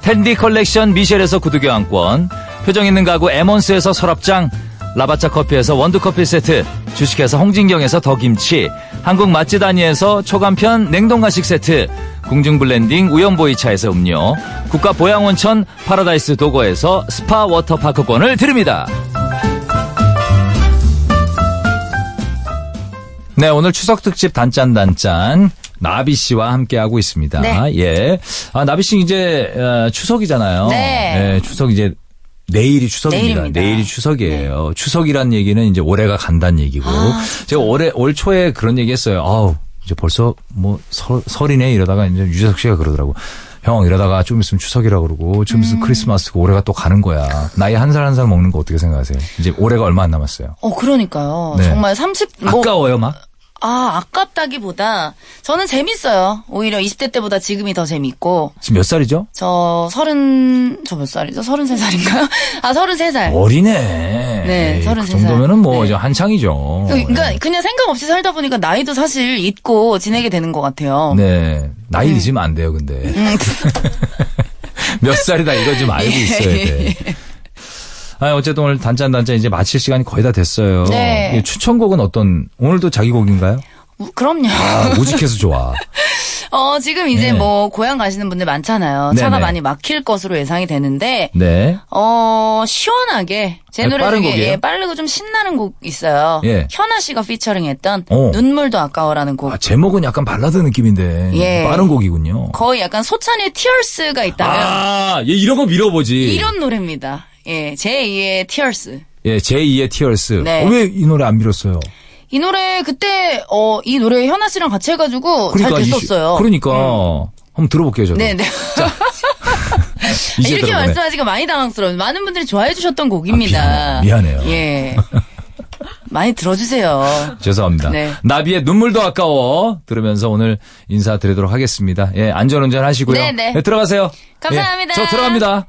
[SPEAKER 1] 텐디 컬렉션 미셸에서 구두 교환권, 표정 있는 가구 에몬스에서 서랍장, 라바짜 커피에서 원두커피 세트, 주식회사 홍진경에서 더김치, 한국 맛지다니에서 초간편 냉동간식 세트, 궁중블렌딩 우연보이차에서 음료, 국가 보양온천 파라다이스 도고에서 스파 워터파크권을 드립니다. 네, 오늘 추석 특집 단짠 단짠 나비 씨와 함께 하고 있습니다.
[SPEAKER 8] 네.
[SPEAKER 1] 예. 아, 나비 씨 이제 어, 추석이잖아요.
[SPEAKER 8] 네.
[SPEAKER 1] 예, 추석 이제 내일이 추석입니다.
[SPEAKER 8] 내일입니다. 네.
[SPEAKER 1] 내일이 추석이에요. 추석이란 얘기는 이제 올해가 간다는 얘기고.
[SPEAKER 8] 아,
[SPEAKER 1] 제가 올해 올 초에 그런 얘기 했어요. 아우, 이제 벌써 뭐 설, 설이네 이러다가 이제 유재석 씨가 그러더라고. 형 이러다가 좀 있으면 추석이라 그러고 좀
[SPEAKER 8] 음.
[SPEAKER 1] 있으면 크리스마스고 올해가 또 가는 거야. 나이 한 살 한 살 먹는 거 어떻게 생각하세요? 이제 올해가 얼마 안 남았어요.
[SPEAKER 8] 어, 그러니까요.
[SPEAKER 1] 네.
[SPEAKER 8] 정말 30, 뭐,
[SPEAKER 1] 아까워요, 막.
[SPEAKER 8] 아, 아깝다기보다 저는 재밌어요. 오히려 20대 때보다 지금이 더 재밌고.
[SPEAKER 1] 지금 몇 살이죠?
[SPEAKER 8] 저 서른, 저 몇 살이죠? 서른 세 살인가요? 아, 서른 세 살.
[SPEAKER 1] 어리네.
[SPEAKER 8] 네,
[SPEAKER 1] 에이, 33그
[SPEAKER 8] 살.
[SPEAKER 1] 정도면은 뭐
[SPEAKER 8] 네.
[SPEAKER 1] 이제 한창이죠.
[SPEAKER 8] 그러니까 그냥 생각 없이 살다 보니까 나이도 사실 잊고 지내게 되는 것 같아요.
[SPEAKER 1] 네. 나이 잊으면 안 돼요, 근데.
[SPEAKER 8] 음. [LAUGHS]
[SPEAKER 1] 몇 살이다 이거 좀 알고 있어야 돼. 아, 어쨌든 오늘 단짠 단짠 이제 마칠 시간이 거의 다 됐어요.
[SPEAKER 8] 네.
[SPEAKER 1] 이 추천곡은 어떤 오늘도 자기 곡인가요?
[SPEAKER 8] 우- 그럼요.
[SPEAKER 1] 아, 우직해서 좋아. [LAUGHS]
[SPEAKER 8] 어, 지금 이제
[SPEAKER 1] 네.
[SPEAKER 8] 뭐 고향 가시는 분들 많잖아요. 차가
[SPEAKER 1] 네네.
[SPEAKER 8] 많이 막힐 것으로 예상이 되는데
[SPEAKER 1] 네.
[SPEAKER 8] 어, 시원하게 제
[SPEAKER 1] 네,
[SPEAKER 8] 노래
[SPEAKER 1] 빠른
[SPEAKER 8] 중에
[SPEAKER 1] 곡이에요?
[SPEAKER 8] 예, 빠르고 좀 신나는 곡 있어요.
[SPEAKER 1] 예.
[SPEAKER 8] 현아 씨가 피처링 했던
[SPEAKER 1] 어.
[SPEAKER 8] 눈물도 아까워라는 곡.
[SPEAKER 1] 아, 제목은 약간 발라드 느낌인데
[SPEAKER 8] 예.
[SPEAKER 1] 빠른 곡이군요.
[SPEAKER 8] 거의 약간 소찬의 티얼스가 있다면
[SPEAKER 1] 아, 얘 이런 거 밀어보지.
[SPEAKER 8] 이런 노래입니다. 예, 제2의 티얼스.
[SPEAKER 1] 예, 제2의 티얼스.
[SPEAKER 8] 네.
[SPEAKER 1] 어, 왜이 노래 안 밀었어요?
[SPEAKER 8] 이 노래 그때 어 이 노래 현아 씨랑 같이 해가지고
[SPEAKER 1] 잘이 시-
[SPEAKER 8] 됐었어요.
[SPEAKER 1] 그러니까 한번 들어볼게요, 저도. [LAUGHS]
[SPEAKER 8] 네네.
[SPEAKER 1] 이제 [LAUGHS]
[SPEAKER 8] 이렇게
[SPEAKER 1] 들어보네.
[SPEAKER 8] 말씀하시니까 많이 당황스러워요. 많은 분들이 좋아해 주셨던 곡입니다.
[SPEAKER 1] 아, 미안해요. 미안해요.
[SPEAKER 8] 예. 많이 들어주세요. [LAUGHS]
[SPEAKER 1] 죄송합니다.
[SPEAKER 8] 네.
[SPEAKER 1] 나비의 눈물도 아까워 들으면서 오늘 인사드리도록 하겠습니다. 예, 안전운전 하시고요.
[SPEAKER 8] 네네.
[SPEAKER 1] 네, 들어가세요.
[SPEAKER 8] 감사합니다.
[SPEAKER 1] 예, 저 들어갑니다.